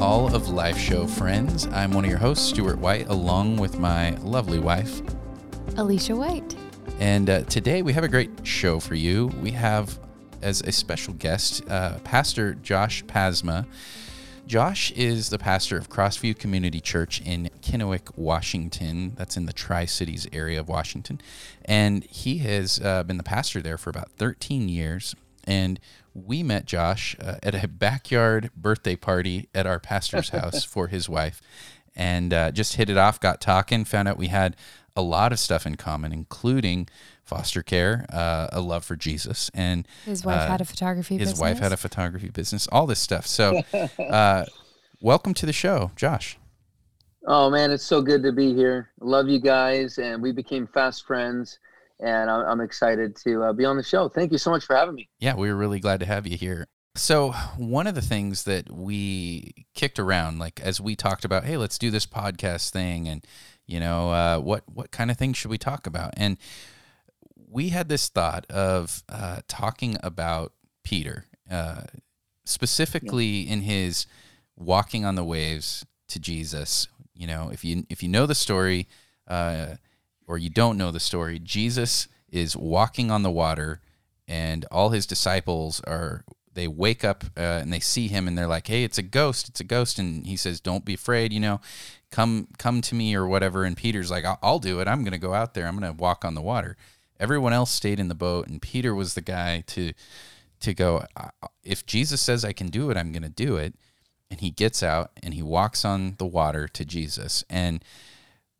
All of Life show, friends. I'm one of your hosts, Stuart White, along with my lovely wife, Alicia White. And uh, today we have a great show for you. We have as a special guest uh, Pastor Josh Pasma. Josh is the pastor of Crossview Community Church in Kennewick, Washington. That's in the Tri Cities area of Washington. And he has uh, been the pastor there for about 13 years. And we met Josh uh, at a backyard birthday party at our pastor's house for his wife and uh, just hit it off, got talking, found out we had a lot of stuff in common, including foster care, uh, a love for Jesus, and his wife uh, had a photography. His business. wife had a photography business. All this stuff. So, uh, welcome to the show, Josh. Oh man, it's so good to be here. Love you guys, and we became fast friends. And I'm excited to uh, be on the show. Thank you so much for having me. Yeah, we were really glad to have you here. So, one of the things that we kicked around, like as we talked about, hey, let's do this podcast thing, and you know, uh, what what kind of things should we talk about? And we had this thought of uh, talking about Peter, uh, specifically yeah. in his walking on the waves to Jesus. You know, if you if you know the story, uh, or you don't know the story, Jesus is walking on the water, and all his disciples are. They wake up uh, and they see him, and they're like, "Hey, it's a ghost! It's a ghost!" And he says, "Don't be afraid. You know, come come to me or whatever." And Peter's like, "I'll, I'll do it. I'm going to go out there. I'm going to walk on the water." Everyone else stayed in the boat, and Peter was the guy to to go. If Jesus says I can do it, I'm going to do it. And he gets out and he walks on the water to Jesus. And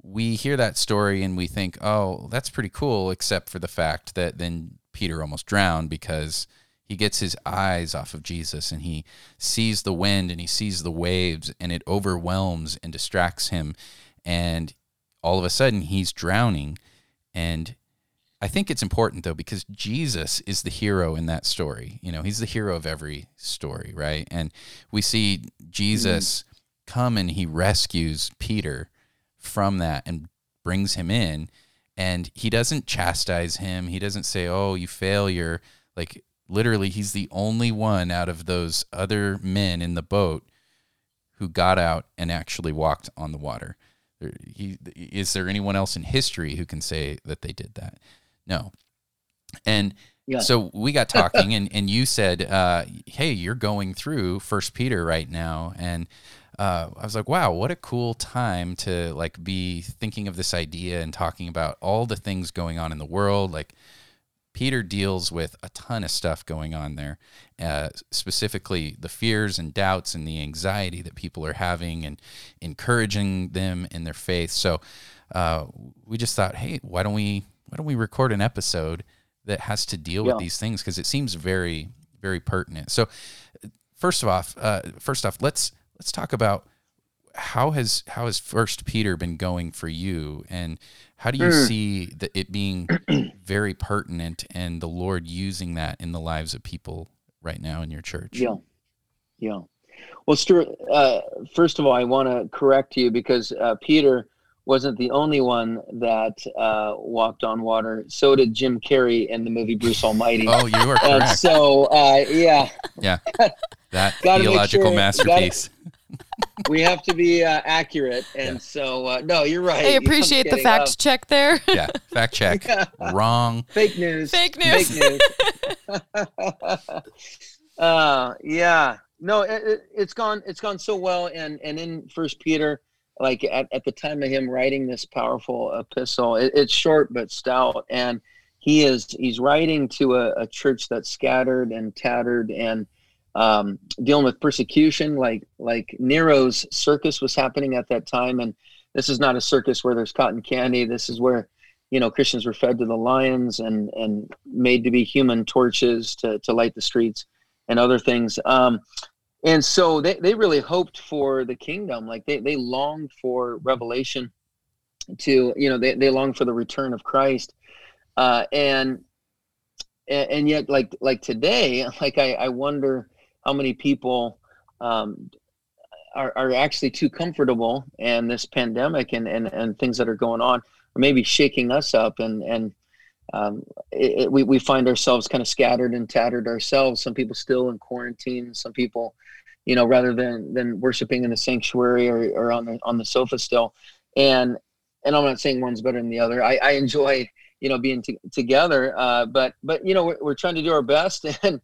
we hear that story and we think, oh, that's pretty cool, except for the fact that then Peter almost drowned because he gets his eyes off of Jesus and he sees the wind and he sees the waves and it overwhelms and distracts him. And all of a sudden he's drowning. And I think it's important though because Jesus is the hero in that story. You know, he's the hero of every story, right? And we see Jesus mm-hmm. come and he rescues Peter from that and brings him in and he doesn't chastise him. He doesn't say, "Oh, you failure." Like literally he's the only one out of those other men in the boat who got out and actually walked on the water. He, is there anyone else in history who can say that they did that? No. And yeah. so we got talking and, and you said, uh, Hey, you're going through first Peter right now. And, uh, I was like, wow, what a cool time to like be thinking of this idea and talking about all the things going on in the world. Like Peter deals with a ton of stuff going on there, uh, specifically the fears and doubts and the anxiety that people are having and encouraging them in their faith. So uh, we just thought, hey, why don't we why don't we record an episode that has to deal yeah. with these things because it seems very very pertinent. So first of all, uh, first off, let's let's talk about how has how has First Peter been going for you, and how do you mm. see that it being very pertinent and the Lord using that in the lives of people right now in your church? Yeah, yeah. Well, Stuart, uh, first of all, I want to correct you because uh, Peter wasn't the only one that uh, walked on water. So did Jim Carrey in the movie Bruce Almighty. oh, you are correct. So, uh, yeah. Yeah. That theological sure, masterpiece. Gotta, we have to be uh, accurate. And yeah. so, uh, no, you're right. I appreciate the fact um, check there. yeah. Fact check. Yeah. Wrong. Fake news. Fake news. Fake news. uh, yeah. No, it, it, it's gone. It's gone so well. And, and in first Peter, like at, at the time of him writing this powerful epistle it, it's short but stout and he is he's writing to a, a church that's scattered and tattered and um, dealing with persecution like like nero's circus was happening at that time. And this is not a circus where there's cotton candy. This is where you know christians were fed to the lions and and made to be human torches to, to light the streets and other things. Um, and so they, they really hoped for the kingdom. Like they, they longed for revelation to you know they, they longed for the return of christ. Uh, and and yet like like today like i, I wonder how many people um, are, are actually too comfortable and this pandemic and, and and things that are going on are maybe shaking us up and and um, it, it, we, we find ourselves kind of scattered and tattered ourselves some people still in quarantine some people you know, rather than than worshiping in the sanctuary or, or on the on the sofa still. And and I'm not saying one's better than the other. I, I enjoy you know being t- together, uh, but but you know we're, we're trying to do our best and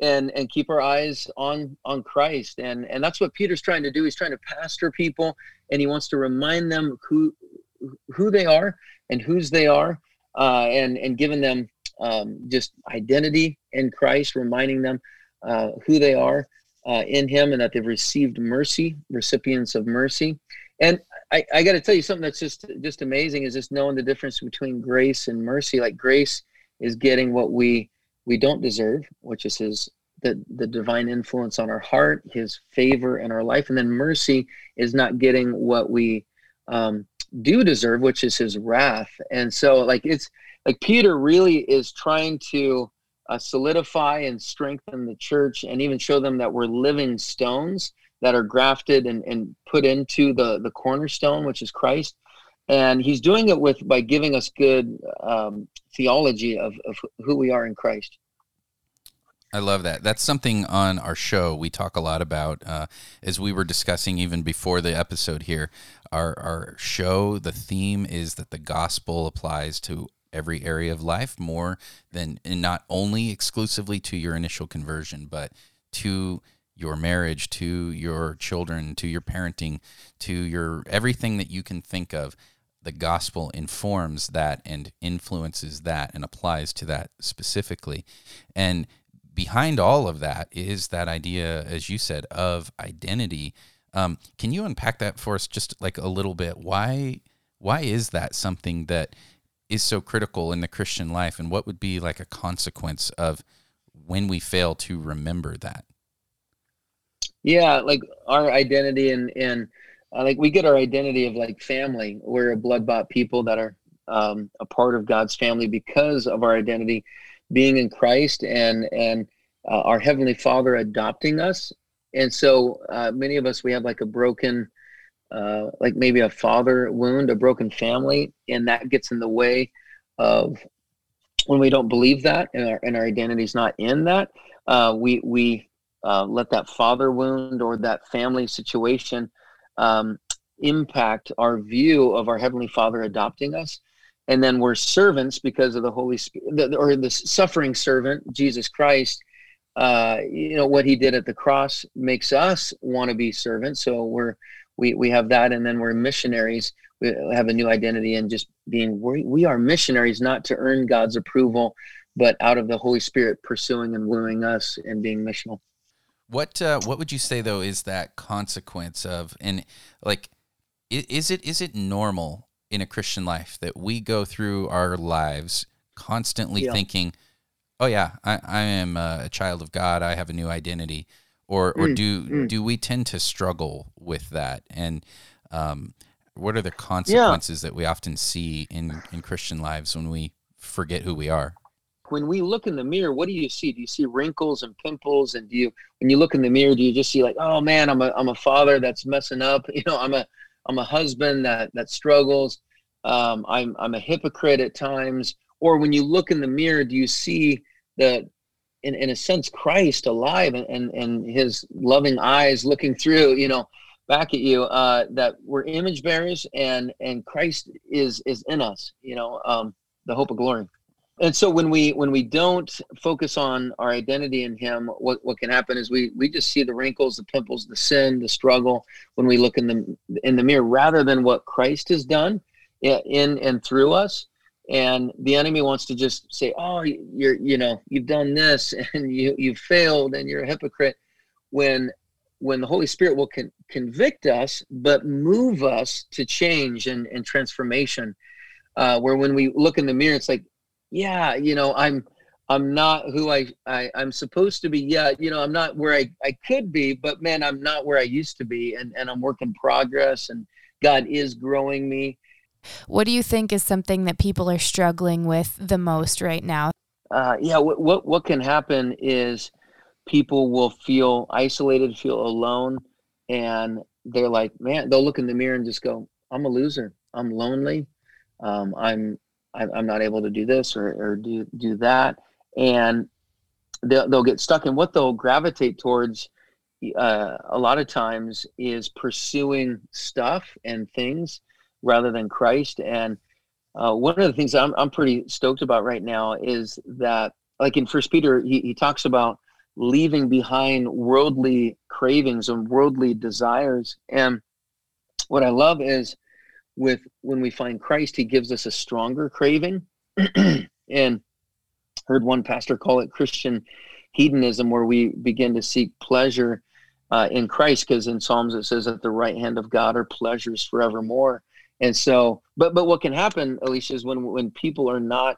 and and keep our eyes on on Christ. And and that's what Peter's trying to do. He's trying to pastor people and he wants to remind them who who they are and whose they are uh, and and giving them um, just identity in Christ reminding them uh, who they are uh, in him and that they've received mercy recipients of mercy. And I, I got to tell you something that's just just amazing is just knowing the difference between grace and mercy. Like grace is getting what we we don't deserve, which is his the, the divine influence on our heart, his favor in our life. And then mercy is not getting what we um, do deserve, which is his wrath. And so like it's like Peter really is trying to uh, solidify and strengthen the church and even show them that we're living stones that are grafted and, and put into the, the cornerstone, which is Christ. And he's doing it with by giving us good um, theology of, of who we are in Christ. I love that. That's something on our show we talk a lot about. Uh, as we were discussing even before the episode here, our our show the theme is that the gospel applies to every area of life more than and not only exclusively to your initial conversion, but to your marriage, to your children, to your parenting, to your everything that you can think of the gospel informs that and influences that and applies to that specifically. And behind all of that is that idea, as you said, of identity. Um, can you unpack that for us just like a little bit? Why why is that something that is so critical in the Christian life, and what would be like a consequence of when we fail to remember that? Yeah, like our identity and and like we get our identity of like family. We're a blood bought people that are um, a part of God's family because of our identity being in Christ and and uh, our heavenly Father adopting us. And so uh, many of us we have like a broken, uh, like maybe a father wound, a broken family, and that gets in the way of when we don't believe that and our and our identity is not in that. Uh, we we uh, let that father wound or that family situation um, impact our view of our heavenly father adopting us. And then we're servants because of the holy spirit or the suffering servant jesus christ. Uh, you know what he did at the cross makes us want to be servants. So we're we, we have that and then we're missionaries. We have a new identity and just being we, we are missionaries not to earn god's approval but out of the holy spirit pursuing and wooing us and being missional what uh, what would you say though is that consequence of and like is it is it normal in a Christian life that we go through our lives constantly yeah. thinking, "Oh yeah, I, I am a child of God. I have a new identity," or or mm, do mm. do we tend to struggle with that? And um, what are the consequences yeah. that we often see in in Christian lives when we forget who we are? When we look in the mirror, what do you see? Do you see wrinkles and pimples? And do you, when you look in the mirror, do you just see like, oh man, I'm a, I'm a father that's messing up. You know, I'm a, I'm a husband that, that struggles. Um, I'm, I'm a hypocrite at times. Or when you look in the mirror, do you see the, in, in a sense, Christ alive and, and, and his loving eyes looking through, you know, back at you, uh, that we're image bearers and, and Christ is, is in us, you know, um, the hope of glory and so when we when we don't focus on our identity in him what what can happen is we we just see the wrinkles the pimples the sin the struggle when we look in the in the mirror rather than what christ has done in and through us. And the enemy wants to just say oh you're you know you've done this and you you've failed and you're a hypocrite when when the holy spirit will con- convict us but move us to change and, and transformation. Uh, where when we look in the mirror it's like yeah, you know, I'm I'm not who I, I I'm supposed to be yet. You know, I'm not where I, I could be, but man, I'm not where I used to be and, and I'm work in progress and God is growing me. What do you think is something that people are struggling with the most right now? Uh, yeah, what, what what can happen is people will feel isolated, feel alone, and they're like, man, they'll look in the mirror and just go, "I'm a loser. I'm lonely. Um, I'm I'm not able to do this or, or do do that, and they'll, they'll get stuck. And what they'll gravitate towards uh, a lot of times is pursuing stuff and things rather than Christ. And uh, one of the things I'm, I'm pretty stoked about right now is that, like in First Peter, he, he talks about leaving behind worldly cravings and worldly desires. And what I love is with when we find Christ, he gives us a stronger craving. and heard one pastor call it Christian hedonism, where we begin to seek pleasure uh, in Christ, because in Psalms it says, "At the right hand of God are pleasures forevermore." And so, but but what can happen, Alicia, is when when people are not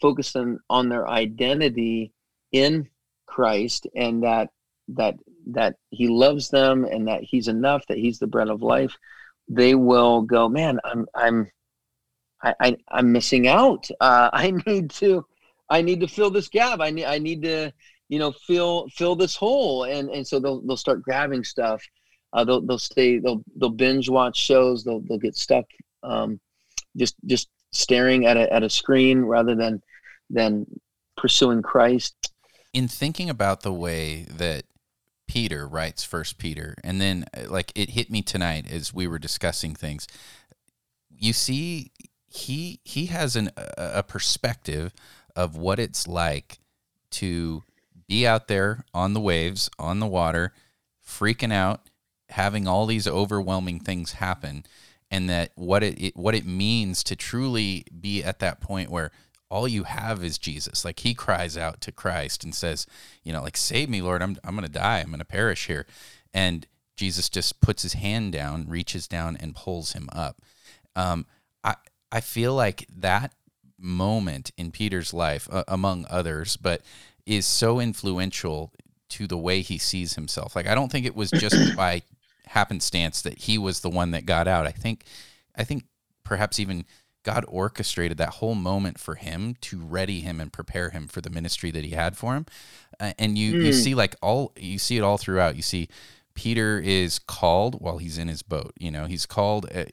focusing on their identity in Christ and that that that He loves them and that He's enough, that He's the bread of life, they will go, man, I'm I'm I, I am missing out. Uh, I need to I need to fill this gap. I need I need to you know fill fill this hole and and so they'll they'll start grabbing stuff uh, they'll they'll stay they'll they'll binge watch shows they'll they'll get stuck um, just just staring at a at a screen rather than than pursuing Christ in thinking about the way that Peter writes first Peter and then uh, like it hit me tonight as we were discussing things. You see he he has an a perspective of what it's like to be out there on the waves, on the water, freaking out, having all these overwhelming things happen, and that what it, it what it means to truly be at that point where all you have is Jesus. Like he cries out to Christ and says, you know, like save me, Lord. I'm I'm going to die. I'm going to perish here. And Jesus just puts his hand down, reaches down and pulls him up. Um, I I feel like that moment in Peter's life, uh, among others, but is so influential to the way he sees himself. Like I don't think it was just by happenstance that he was the one that got out. I think I think perhaps even God orchestrated that whole moment for him to ready him and prepare him for the ministry that he had for him. Uh, and you mm. you hmm. see like all you see it all throughout. You see Peter is called while he's in his boat. You know, he's called uh,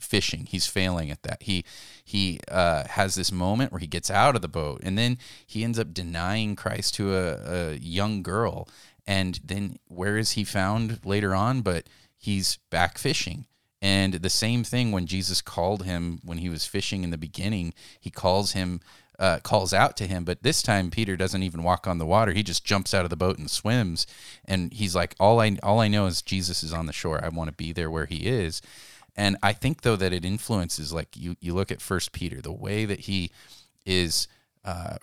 fishing. He's failing at that. He he uh, has this moment where he gets out of the boat, and then he ends up denying Christ to a, a young girl. And then where is he found later on? But he's back fishing. And the same thing when Jesus called him when he was fishing in the beginning, he calls him uh, calls out to him. But this time, Peter doesn't even walk on the water. He just jumps out of the boat and swims. And he's like, "All I all I know is Jesus is on the shore. I want to be there where he is." And I think though that it influences, like you you look at First Peter, the way that he is uh,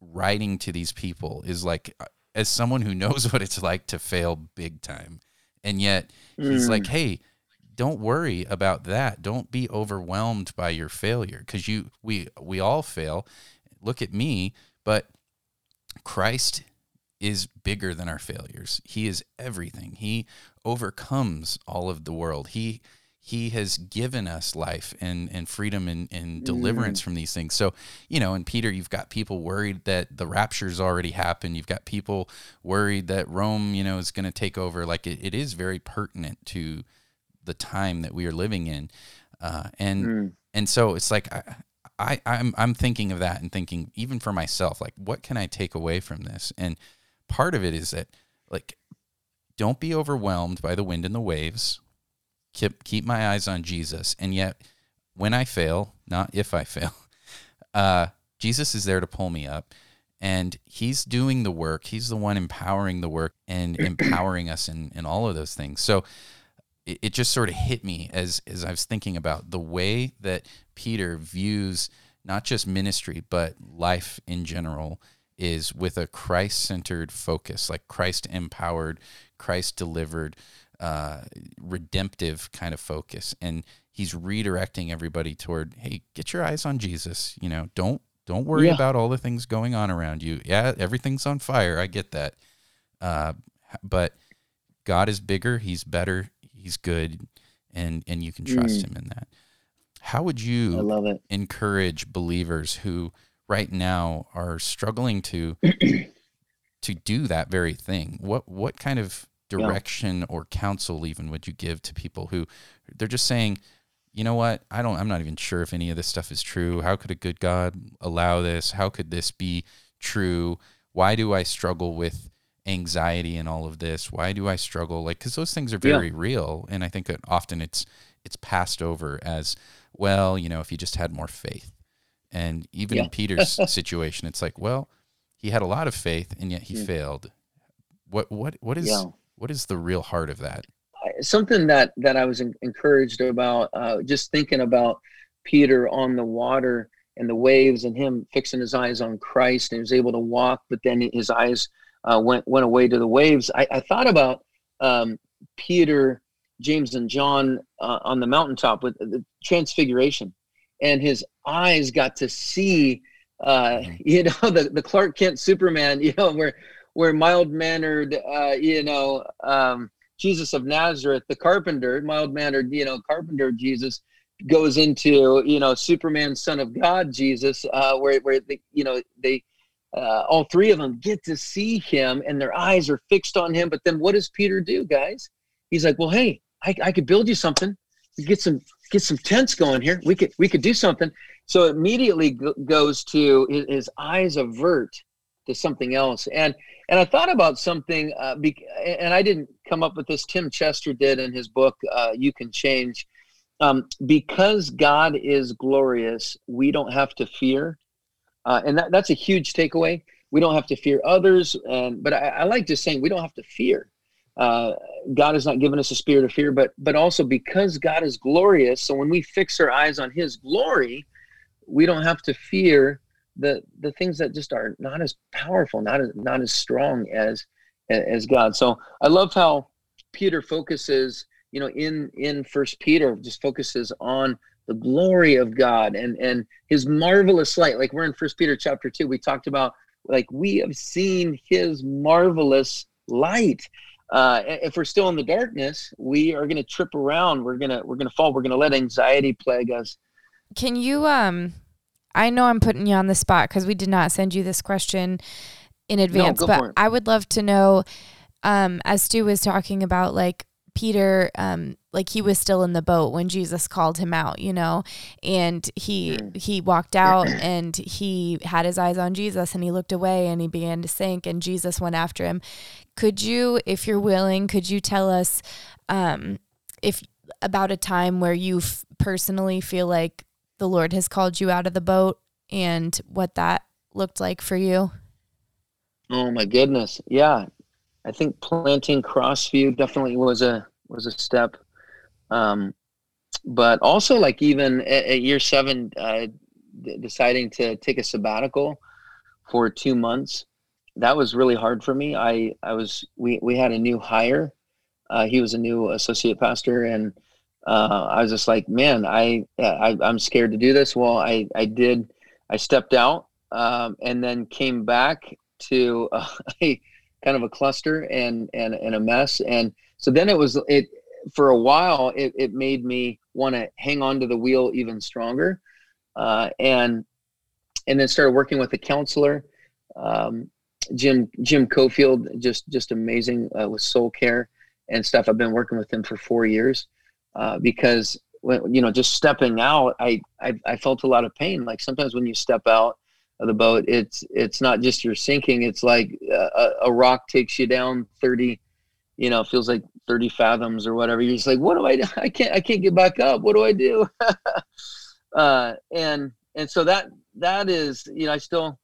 writing to these people is like uh, as someone who knows what it's like to fail big time, and yet he's mm. like, "Hey." Don't worry about that. Don't be overwhelmed by your failure because you we we all fail. Look at me, but Christ is bigger than our failures. He is everything. He overcomes all of the world. He he has given us life and, and freedom and, and deliverance mm. from these things. So, you know, and Peter, you've got people worried that the rapture's already happened. You've got people worried that Rome, you know, is going to take over. Like it, it is very pertinent to the time that we are living in, uh, and mm. and so it's like I, I I'm I'm thinking of that and thinking even for myself, like what can I take away from this? And part of it is that like don't be overwhelmed by the wind and the waves. Keep keep my eyes on Jesus, and yet when I fail, not if I fail, uh, Jesus is there to pull me up and he's doing the work he's the one empowering the work and empowering us in, in all of those things so it, it just sort of hit me as as I was thinking about the way that Peter views not just ministry but life in general is with a Christ centered focus, like Christ empowered, Christ delivered, uh, redemptive kind of focus. And he's redirecting everybody toward, hey, get your eyes on Jesus. You know, don't don't worry yeah. about all the things going on around you. Yeah, everything's on fire. I get that. Uh, but God is bigger. He's better he's good and and you can trust mm. him in that how would you I love it. encourage believers who right now are struggling to to do that very thing what what kind of direction yeah. or counsel even would you give to people who they're just saying you know what i don't i'm not even sure if any of this stuff is true how could a good god allow this how could this be true why do i struggle with anxiety and all of this? Why do I struggle? Like, because those things are very yeah. real, and I think that often it's it's passed over as well. You know, if you just had more faith, and even yeah. in Peter's situation, it's like, well, he had a lot of faith, and yet he mm. failed. What what what is yeah. what is the real heart of that? Something that that I was encouraged about, uh, just thinking about Peter on the water and the waves, and him fixing his eyes on Christ, and he was able to walk, but then his eyes uh, went went away to the waves. I, I thought about um, Peter, James, and John uh, on the mountaintop with the Transfiguration, and his eyes got to see, uh, mm-hmm. you know, the, the Clark Kent Superman, you know, where where mild mannered, uh, you know, um, Jesus of Nazareth, the carpenter, mild mannered, you know, carpenter Jesus goes into you know Superman, Son of God, Jesus, uh, where where they, you know they uh, all three of them get to see him and their eyes are fixed on him. But then what does Peter do, guys? He's like, well, hey, I, I could build you something. Get some get some tents going here. We could we could do something. So immediately goes to his, his, eyes avert to something else. And and I thought about something, uh, be, and I didn't come up with this. Tim Chester did in his book, uh, "You Can Change." Um, because God is glorious, we don't have to fear uh, and that, that's a huge takeaway. We don't have to fear others, and but I, I like just saying we don't have to fear. Uh, God has not given us a spirit of fear, but but also because God is glorious. So when we fix our eyes on His glory, we don't have to fear the the things that just are not as powerful, not as not as strong as as God. So I love how Peter focuses, you know, in in First Peter, just focuses on the glory of God and and his marvelous light. Like we're in First Peter chapter two, we talked about like we have seen his marvelous light. Uh, if we're still in the darkness, we are going to trip around. We're gonna we're gonna fall. We're gonna let anxiety plague us. Can you um? I know I'm putting you on the spot because we did not send you this question in advance, no, but I would love to know. Um, as Stu was talking about, like Peter, um, like he was still in the boat when Jesus called him out, you know, and he mm. he walked out and he had his eyes on Jesus and he looked away and he began to sink and Jesus went after him. Could you, if you're willing, could you tell us um, if about a time where you f- personally feel like the Lord has called you out of the boat and what that looked like for you? Oh my goodness, yeah. I think planting Crossview definitely was a was a step. Um, but also like even at, at year seven, uh, d- deciding to take a sabbatical for two months, that was really hard for me. I, I was, we, we had a new hire. Uh, he was a new associate pastor and, uh, I was just like, man, I, I, I'm scared to do this. Well, I, I did, I stepped out, um, and then came back to a kind of a cluster and, and, and a mess. And, so then it was it for a while. It, it made me want to hang on to the wheel even stronger, uh, and and then started working with a counselor, um, Jim Jim Cofield, just just amazing uh, with soul care and stuff. I've been working with him for four years uh, because when you know just stepping out, I, I I felt a lot of pain. Like sometimes when you step out of the boat, it's it's not just you're sinking. It's like a, a rock takes you down thirty you know, feels like 30 fathoms or whatever. You're just like, what do I do? I can't, I can't get back up. What do I do? uh, and, and so that, that is, you know, I still,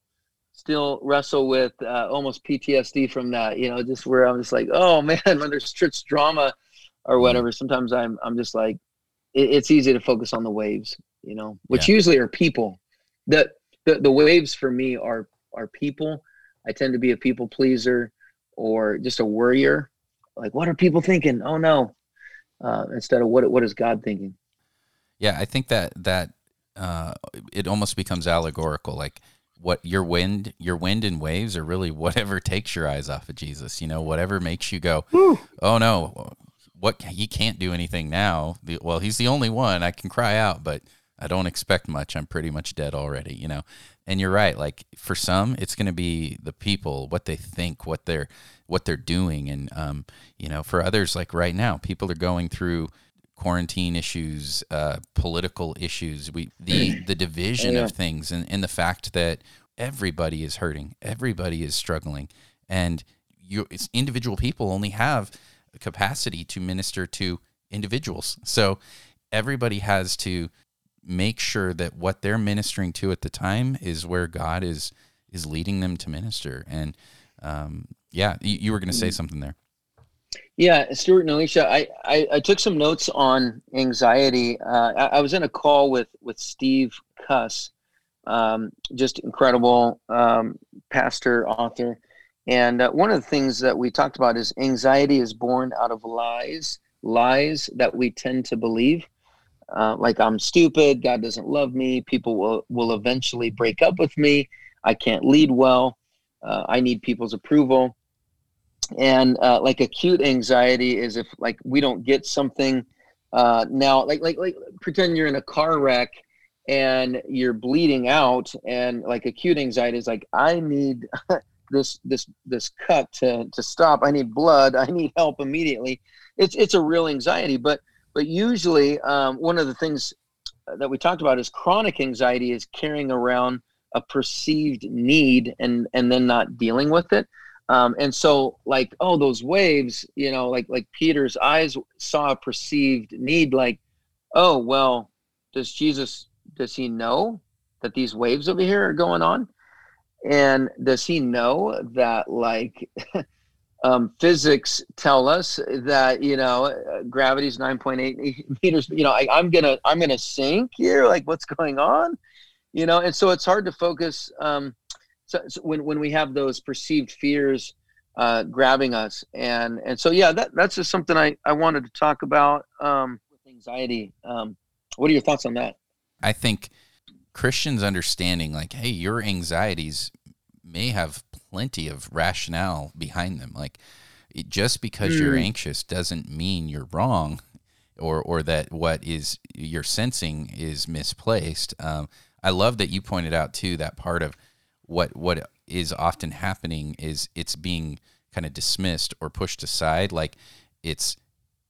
still wrestle with uh, almost PTSD from that, you know, just where I'm just like, oh man, when there's such drama or mm-hmm. whatever, sometimes I'm, I'm just like, it, it's easy to focus on the waves, you know, which yeah. usually are people that the, the waves for me are, are people. I tend to be a people pleaser or just a worrier. Like what are people thinking? Oh no. Uh, instead of what what is god thinking? Yeah i think that that uh, it almost becomes allegorical. Like what your wind your wind and waves are really whatever takes your eyes off of jesus you know whatever makes you go Woo. oh no what he can't do anything now. Well he's the only one. I can cry out but i don't expect much. I'm pretty much dead already you know? And you're right like for some it's going to be the people what they think what they're what they're doing. And um, you know for others like right now people are going through quarantine issues uh, political issues. We the the division yeah. of things and, and the fact that everybody is hurting everybody is struggling. And you individual people only have capacity to minister to individuals. So everybody has to make sure that what they're ministering to at the time is where God is is leading them to minister. And um, yeah, you, you were going to say mm-hmm. something there. Yeah, Stuart and Alicia, I, I, I took some notes on anxiety. Uh, I, I, was in a call with with Steve Cuss, um, just incredible um, pastor, author, and uh, one of the things that we talked about is anxiety is born out of lies, lies that we tend to believe. Uh, like I'm stupid, God doesn't love me, people will will eventually break up with me, I can't lead well, uh, I need people's approval. And uh, like acute anxiety is if like we don't get something uh, now like like like pretend you're in a car wreck and you're bleeding out and like acute anxiety is like i need this this this cut to to stop. I need blood. I need help immediately. It's it's a real anxiety but but usually um, one of the things that we talked about is chronic anxiety is carrying around a perceived need and and then not dealing with it. Um, and so like oh those waves you know like like peter's eyes saw a perceived need like oh well does jesus does he know that these waves over here are going on? And does he know that like um, physics tell us that you know uh, gravity is 9.8 meters you know I, i'm gonna i'm gonna sink here like what's going on you know and so it's hard to focus um, so, so when when we have those perceived fears uh, grabbing us, and and so yeah, that that's just something I I wanted to talk about um, with anxiety. Um, what are your thoughts on that? I think Christians understanding like, hey, your anxieties may have plenty of rationale behind them. Like, just because mm. you're anxious doesn't mean you're wrong, or or that what is you're sensing is misplaced. Um, I love that you pointed out too that part of what what is often happening is it's being kind of dismissed or pushed aside like it's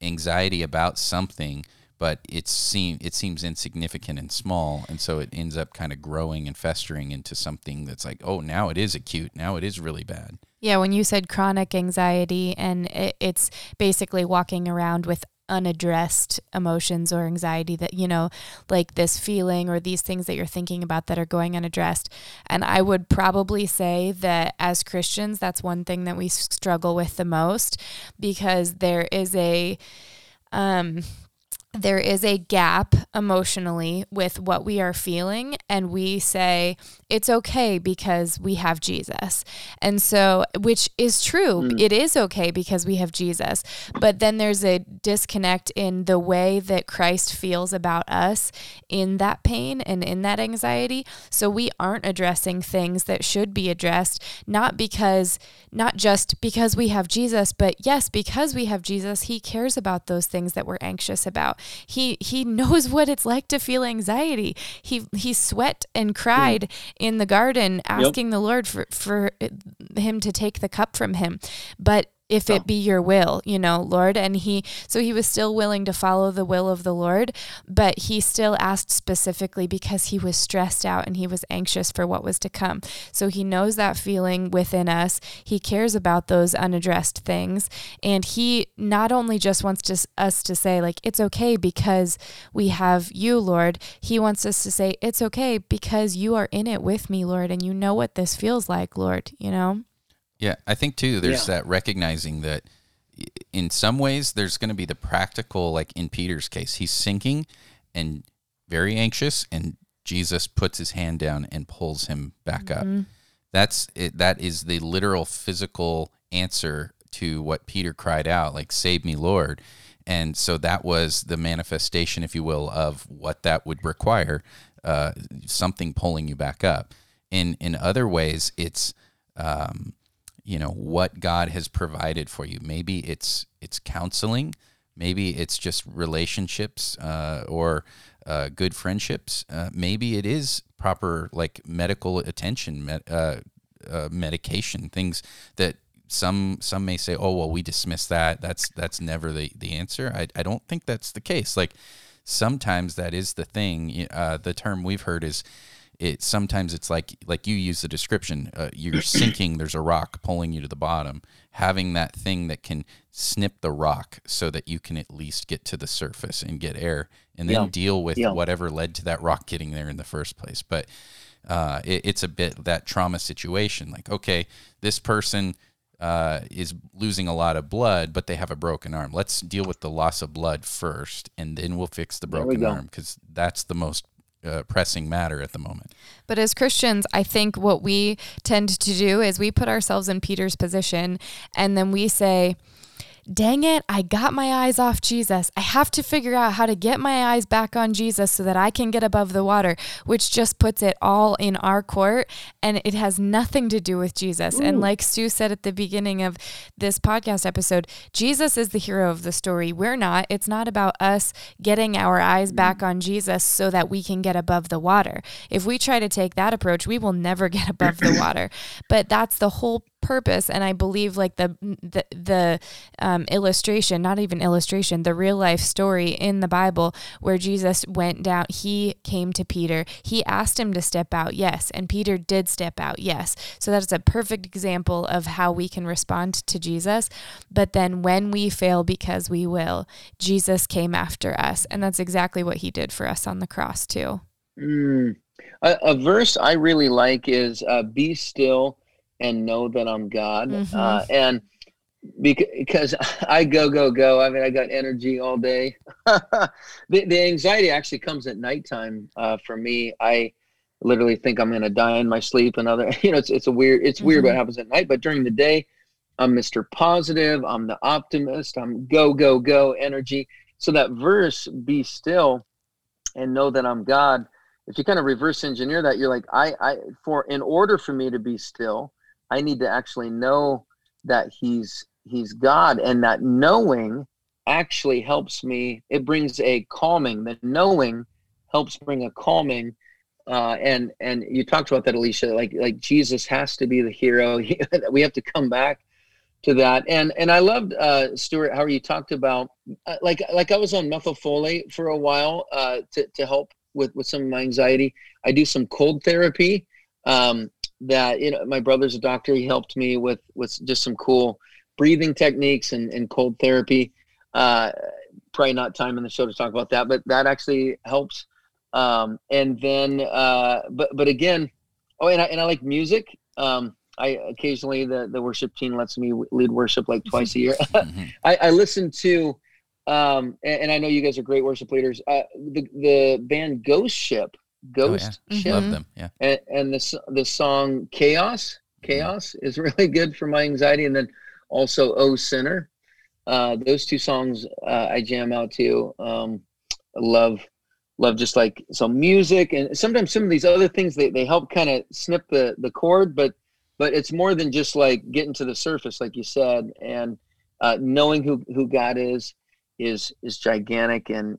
anxiety about something but it seem it seems insignificant and small and so it ends up kind of growing and festering into something that's like oh now it is acute now it is really bad. Yeah when you said chronic anxiety and it, it's basically walking around with unaddressed emotions or anxiety that you know like this feeling or these things that you're thinking about that are going unaddressed. And i would probably say that as christians that's one thing that we struggle with the most because there is a um there is a gap emotionally with what we are feeling, and we say it's okay because we have Jesus. And so, which is true, mm. it is okay because we have Jesus. But then there's a disconnect in the way that Christ feels about us in that pain and in that anxiety. So, we aren't addressing things that should be addressed, not because, not just because we have Jesus, but yes, because we have Jesus, He cares about those things that we're anxious about. He he knows what it's like to feel anxiety. He he sweat and cried yeah. in the garden asking yep. the Lord for for him to take the cup from him. But if it be your will, you know, Lord. And he, so he was still willing to follow the will of the Lord, but he still asked specifically because he was stressed out and he was anxious for what was to come. So he knows that feeling within us. He cares about those unaddressed things. And he not only just wants to, us to say, like, it's okay because we have you, Lord, he wants us to say, it's okay because you are in it with me, Lord, and you know what this feels like, Lord, you know? Yeah, I think too. There's yeah. that recognizing that in some ways there's going to be the practical, like in Peter's case, he's sinking and very anxious, and Jesus puts his hand down and pulls him back mm-hmm. up. That's it. That is the literal physical answer to what Peter cried out, like "Save me, Lord." And so that was the manifestation, if you will, of what that would require, uh, something pulling you back up. In in other ways, it's um, you know what God has provided for you. Maybe it's it's counseling, maybe it's just relationships uh, or uh, good friendships. Uh, maybe it is proper like medical attention, med- uh, uh, medication, things that some some may say, oh well, we dismiss that. That's that's never the the answer. I I don't think that's the case. Like sometimes that is the thing. Uh, the term we've heard is it sometimes it's like like you use the description. Uh, you're sinking. There's a rock pulling you to the bottom. Having that thing that can snip the rock so that you can at least get to the surface and get air, and then yeah. deal with yeah. whatever led to that rock getting there in the first place. But uh, it, it's a bit that trauma situation. Like, okay, this person uh, is losing a lot of blood, but they have a broken arm. Let's deal with the loss of blood first, and then we'll fix the broken arm because that's the most uh, pressing matter at the moment. But as Christians, I think what we tend to do is we put ourselves in Peter's position, and then we say, dang it, I got my eyes off Jesus. I have to figure out how to get my eyes back on Jesus so that I can get above the water, which just puts it all in our court and it has nothing to do with Jesus. Ooh. And like Sue said at the beginning of this podcast episode, Jesus is the hero of the story. We're not. It's not about us getting our eyes mm. back on Jesus so that we can get above the water. If we try to take that approach, we will never get above the water. But that's the whole purpose and i believe like the the, the um, illustration not even illustration the real life story in the bible where jesus went down he came to peter. He asked him to step out yes and peter did step out yes. So that's a perfect example of how we can respond to jesus. But then when we fail because we will jesus came after us and that's exactly what he did for us on the cross too. Mm. a, a, verse i really like is uh, be still and know that I'm God. Mm-hmm. Uh, and because I go, go, go. I mean, I got energy all day. the, the anxiety actually comes at nighttime uh, for me. I literally think I'm going to die in my sleep and other, you know, it's, it's a weird, it's mm-hmm. weird what mm-hmm. happens at night, but during the day, I'm Mr. Positive. I'm the optimist. I'm go, go, go energy. So that verse, be still and know that I'm God. If you kind of reverse engineer that, you're like, I, I, for, in order for me to be still, I need to actually know that he's he's God and that knowing actually helps me it brings a calming the knowing helps bring a calming uh, and and you talked about that alicia like like jesus has to be the hero. We have to come back to that. And and i loved uh stuart how you talked about uh, like like i was on methylfolate for a while uh to, to help with with some of my anxiety. I do some cold therapy um that you know my brother's a doctor he helped me with with just some cool breathing techniques and, and cold therapy uh probably not time in the show to talk about that but that actually helps um and then uh but but again oh and i, and I like music um I occasionally the the worship team lets me lead worship like twice a year. Mm-hmm. I, I listen to, um, and, and, I know you guys are great worship leaders. Uh, the the band Ghost Ship Ghost oh, yeah. Ship. Love them. Yeah. And, and the the song Chaos, Chaos mm-hmm. is really good for my anxiety. And then also Oh Sinner. Uh, those two songs uh, I jam out to. Um, love, love just like some music and sometimes some of these other things they, they help kind of snip the the cord, but but it's more than just like getting to the surface, like you said, and uh, knowing who who God is is is gigantic and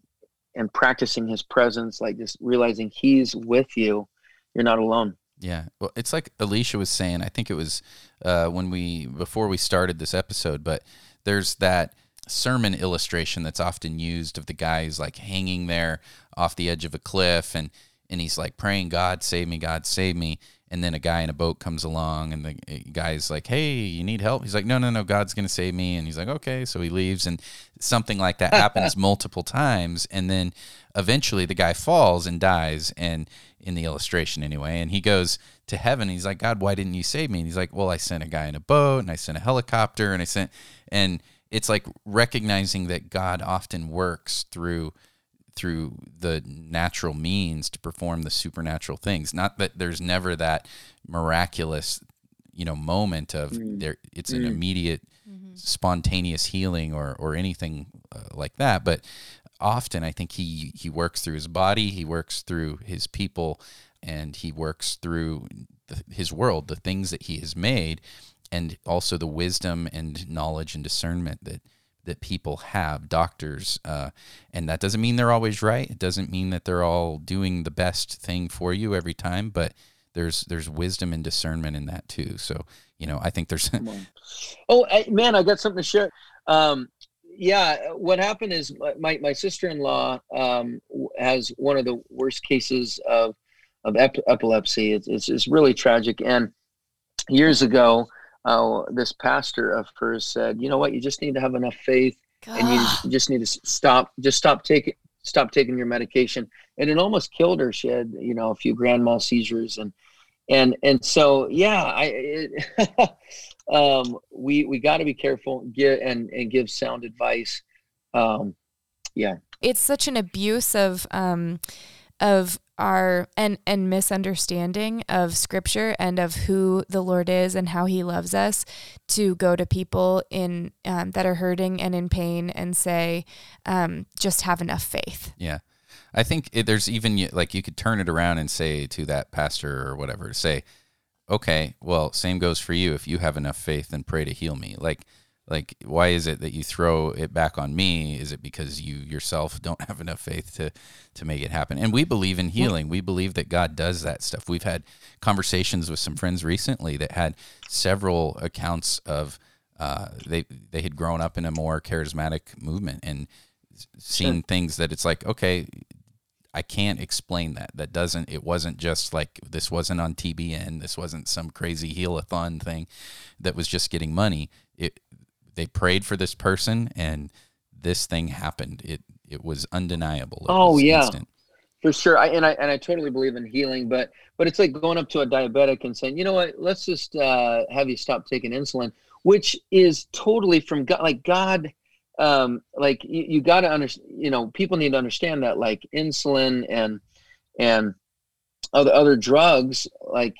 and practicing his presence, like just realizing he's with you. You're not alone. Yeah. Well, it's like Alicia was saying, I think it was uh, when we, before we started this episode, but there's that sermon illustration that's often used of the guy who's like hanging there off the edge of a cliff and, and he's like praying, God save me, God save me and then a guy in a boat comes along and the eh, guy's like hey you need help? He's like no no no god's going to save me. And he's like okay. So he leaves and something like that happens multiple times. And then eventually the guy falls and dies and in the illustration anyway. And he goes to heaven. He's like god why didn't you save me? And he's like well i sent a guy in a boat and i sent a helicopter and i sent and it's like recognizing that god often works through through the natural means to perform the supernatural things. Not that there's never that miraculous, you know, moment of mm. there. It's mm. an immediate, mm-hmm. spontaneous healing or or anything uh, like that. But often, I think he he works through his body, he works through his people, and he works through the, his world, the things that he has made, and also the wisdom and knowledge and discernment that that people have, doctors, uh, and that doesn't mean they're always right. It doesn't mean that they're all doing the best thing for you every time, but there's there's wisdom and discernment in that too. So you know, I think there's. oh I, man, I got something to share. Um, yeah, what happened is my my sister in law um, has one of the worst cases of of ep- epilepsy. It's, it's, it's really tragic. And years ago, uh, this pastor of hers said, "You know what? You just need to have enough faith, God. and you just need to stop. Just stop taking stop taking your medication." And it almost killed her. She had, you know, a few grand mal seizures, and and and so yeah, I. It, um, we we got to be careful, get and and give sound advice. Um, yeah, it's such an abuse of um, of our and and misunderstanding of scripture and of who the Lord is and how He loves us to go to people in um, that are hurting and in pain and say, um, just have enough faith. Yeah. I think it, there's even like you could turn it around and say to that pastor or whatever, to say, okay, well, same goes for you. If you have enough faith, then pray to heal me. Like, like why is it that you throw it back on me is it because you yourself don't have enough faith to to make it happen and we believe in healing we believe that god does that stuff we've had conversations with some friends recently that had several accounts of uh, they they had grown up in a more charismatic movement and seen sure. things that it's like okay I can't explain that. That doesn't. It wasn't just like this wasn't on TBN. This wasn't some crazy heal-a-thon thing that was just getting money. It they prayed for this person and this thing happened. It it was undeniable. It oh was yeah, instant. for sure. I, and I and I totally believe in healing, but but it's like going up to a diabetic and saying, you know what, let's just uh, have you stop taking insulin, which is totally from God. Like God, um, like you, you got to understand. You know, people need to understand that like insulin and and other other drugs, like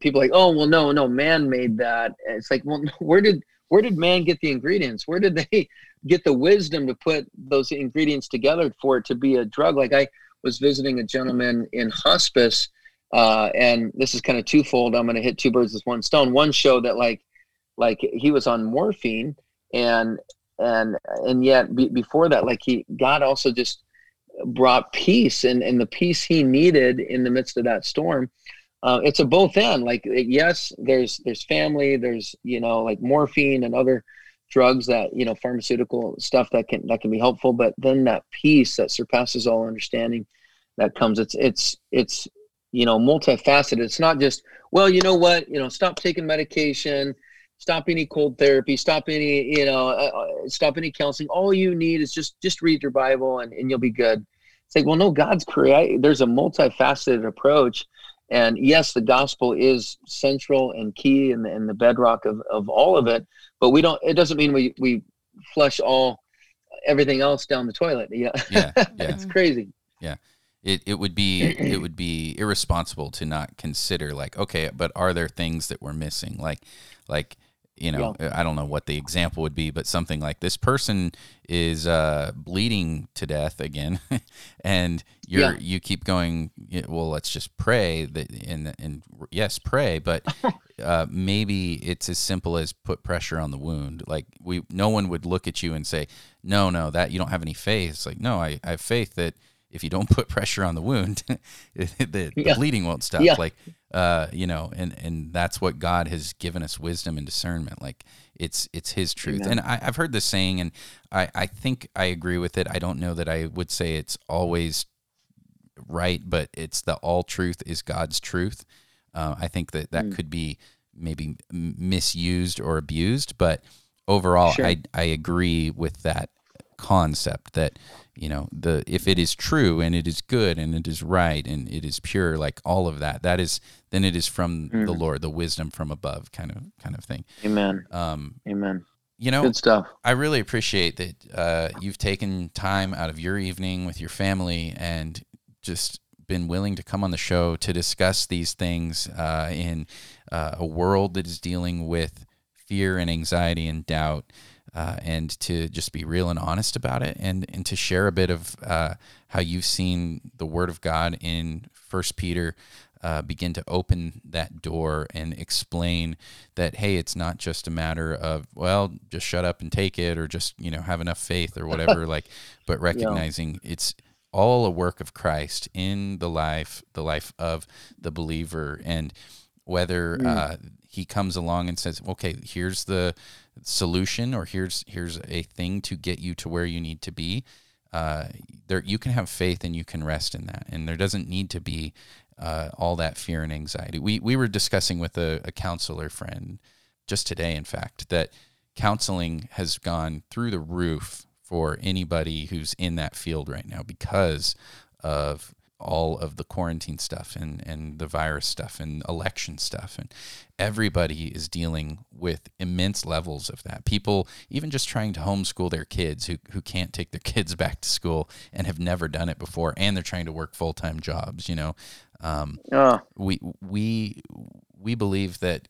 people like, oh well, no, no, man made that. It's like, well, where did where did man get the ingredients? Where did they get the wisdom to put those ingredients together for it to be a drug? Like I was visiting a gentleman in hospice, uh, and this is kind of twofold. I'm going to hit two birds with one stone. One show that like, like he was on morphine, and and and yet be, before that, like he God also just brought peace and and the peace he needed in the midst of that storm uh, it's a both end. Like yes, there's there's family, there's you know like morphine and other drugs that you know pharmaceutical stuff that can that can be helpful, but then that peace that surpasses all understanding that comes. It's it's it's you know multifaceted. It's not just well, you know what, you know, stop taking medication, stop any cold therapy, stop any you know, uh, uh stop any counseling. All you need is just just read your Bible and and you'll be good. It's like well, no, God's create. There's a multifaceted approach and yes, the gospel is central and key and the, and the bedrock of, of all of it. But we don't. It doesn't mean we we flush all everything else down the toilet. Yeah, yeah, yeah. it's crazy. Yeah. It, it would be it would be irresponsible to not consider like okay but are there things that we're missing like like you know yeah. i don't know what the example would be but something like this person is uh, bleeding to death again and you're yeah. you keep going well let's just pray that and and yes pray but uh, maybe it's as simple as put pressure on the wound like we no one would look at you and say no no that you don't have any faith it's like no i, I have faith that if you don't put pressure on the wound, the, yeah. the, bleeding won't stop. Yeah. Like, uh, you know, and and that's what God has given us wisdom and discernment. Like, it's it's His truth. Amen. And I, have heard this saying, and I I think I agree with it. I don't know that I would say it's always right, but it's the all truth is God's truth. Uh, I think that that mm. could be maybe misused or abused, but overall, sure. I I agree with that concept that you know the if it is true and it is good and it is right and it is pure like all of that that is then it is from mm. the lord the wisdom from above kind of kind of thing. Amen. Um amen. you know good stuff. I really appreciate that uh, you've taken time out of your evening with your family and just been willing to come on the show to discuss these things uh, in uh, a world that is dealing with fear and anxiety and doubt uh, and to just be real and honest about it and, and to share a bit of uh, how you've seen the word of God in First Peter uh, begin to open that door and explain that, hey, it's not just a matter of, well, just shut up and take it or just, you know, have enough faith or whatever, like, but recognizing yeah. it's all a work of Christ in the life, the life of the believer. And whether mm. He comes along and says, okay, here's the, solution or here's here's a thing to get you to where you need to be uh, there you can have faith and you can rest in that, and there doesn't need to be uh, all that fear and anxiety. We we were discussing with a, a counselor friend just today, in fact, that counseling has gone through the roof for anybody who's in that field right now because of all of the quarantine stuff and, and the virus stuff and election stuff and everybody is dealing with immense levels of that people even just trying to homeschool their kids who, who can't take their kids back to school and have never done it before and they're trying to work full-time jobs you know um, uh. we we we believe that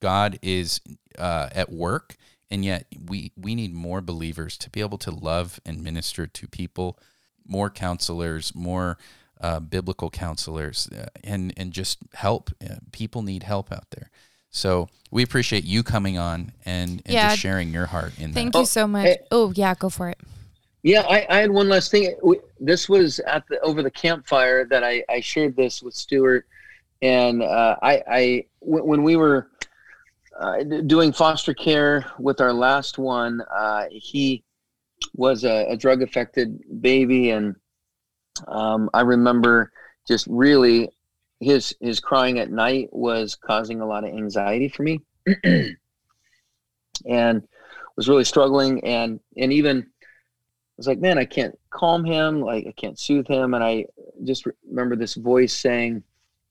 god is uh, at work and yet we we need more believers to be able to love and minister to people more counselors more uh, biblical counselors uh, and and just help uh, people need help out there so we appreciate you coming on and, and yeah. just sharing your heart in thank that. you so much hey, oh yeah go for it yeah I, I had one last thing this was at the over the campfire that i i shared this with stuart and uh, I, I when we were uh, doing foster care with our last one. Uh, he was a, a drug affected baby, and um, I remember just really his his crying at night was causing a lot of anxiety for me, and was really struggling. And and even I was like, man, I can't calm him, like I can't soothe him, and I just remember this voice saying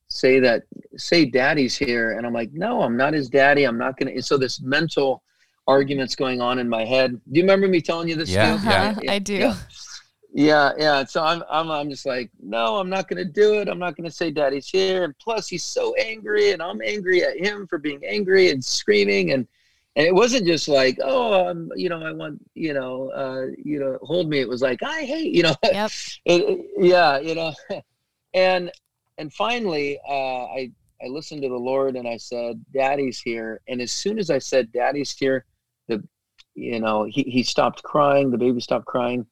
say that say daddy's here. And i'm like no i'm not his daddy. I'm not gonna so this mental arguments going on in my head. Do you remember me telling you this yeah, uh-huh, yeah. i do. Yeah. yeah yeah. So I'm, I'm i'm just like no i'm not gonna do it. I'm not gonna say daddy's here. And plus he's so angry and i'm angry at him for being angry and screaming. And and it wasn't just like oh i'm you know i want you know uh you know hold me. It was like i hate you know. Yep. it, yeah you know. And and finally, uh, I I listened to the Lord and I said, "Daddy's here." And as soon as I said, "Daddy's here," the you know he he stopped crying. The baby stopped crying,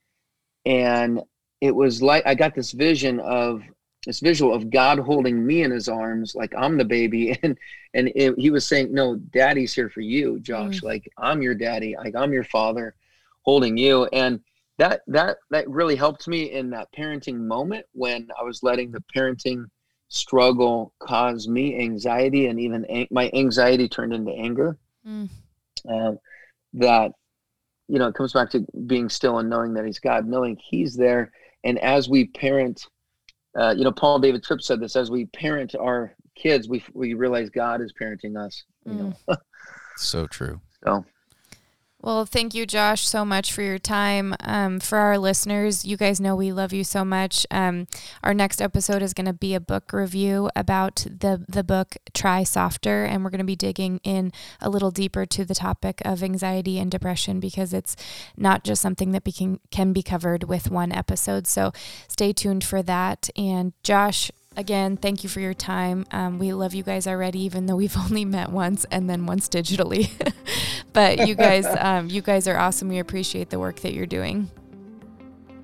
and it was like I got this vision of this visual of God holding me in His arms, like I'm the baby, and and it, He was saying, "No, Daddy's here for you, Josh. Mm. Like I'm your daddy. Like I'm your father, holding you." And that that that really helped me in that parenting moment when I was letting the parenting struggle cause me anxiety and even ang- my anxiety turned into anger. Mm. Um, that you know it comes back to being still and knowing that He's God, knowing He's there, and as we parent. Uh, you know, Paul David Tripp said this: as we parent our kids, we we realize God is parenting us. You mm. know, so true. So well, thank you, Josh, so much for your time. Um, for our listeners, you guys know we love you so much. Um, our next episode is going to be a book review about the the book Try Softer, and we're going to be digging in a little deeper to the topic of anxiety and depression because it's not just something that can can be covered with one episode. So stay tuned for that. And Josh, again, thank you for your time. Um, we love you guys already, even though we've only met once and then once digitally. but you guys, um, you guys are awesome. We appreciate the work that you're doing.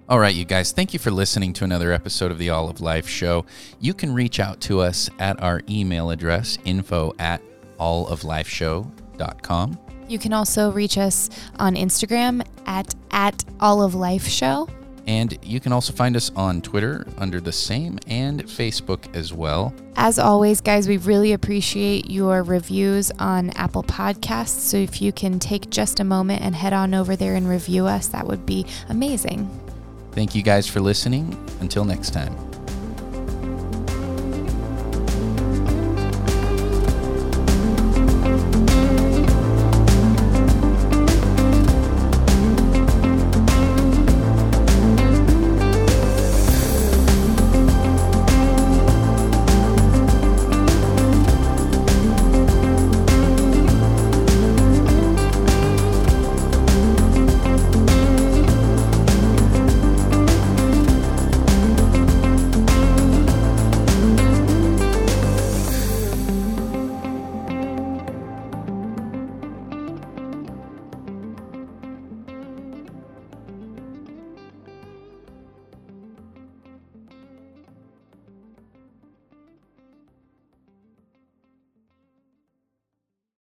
All right, you guys, thank you for listening to another episode of the All of Life Show. You can reach out to us at our email address, info at alloflifeshow.com. You can also reach us on Instagram at, at All of Life Show. And you can also find us on Twitter under the same and Facebook as well. As always, guys, we really appreciate your reviews on Apple Podcasts. So if you can take just a moment and head on over there and review us, that would be amazing. Thank you guys for listening. Until next time.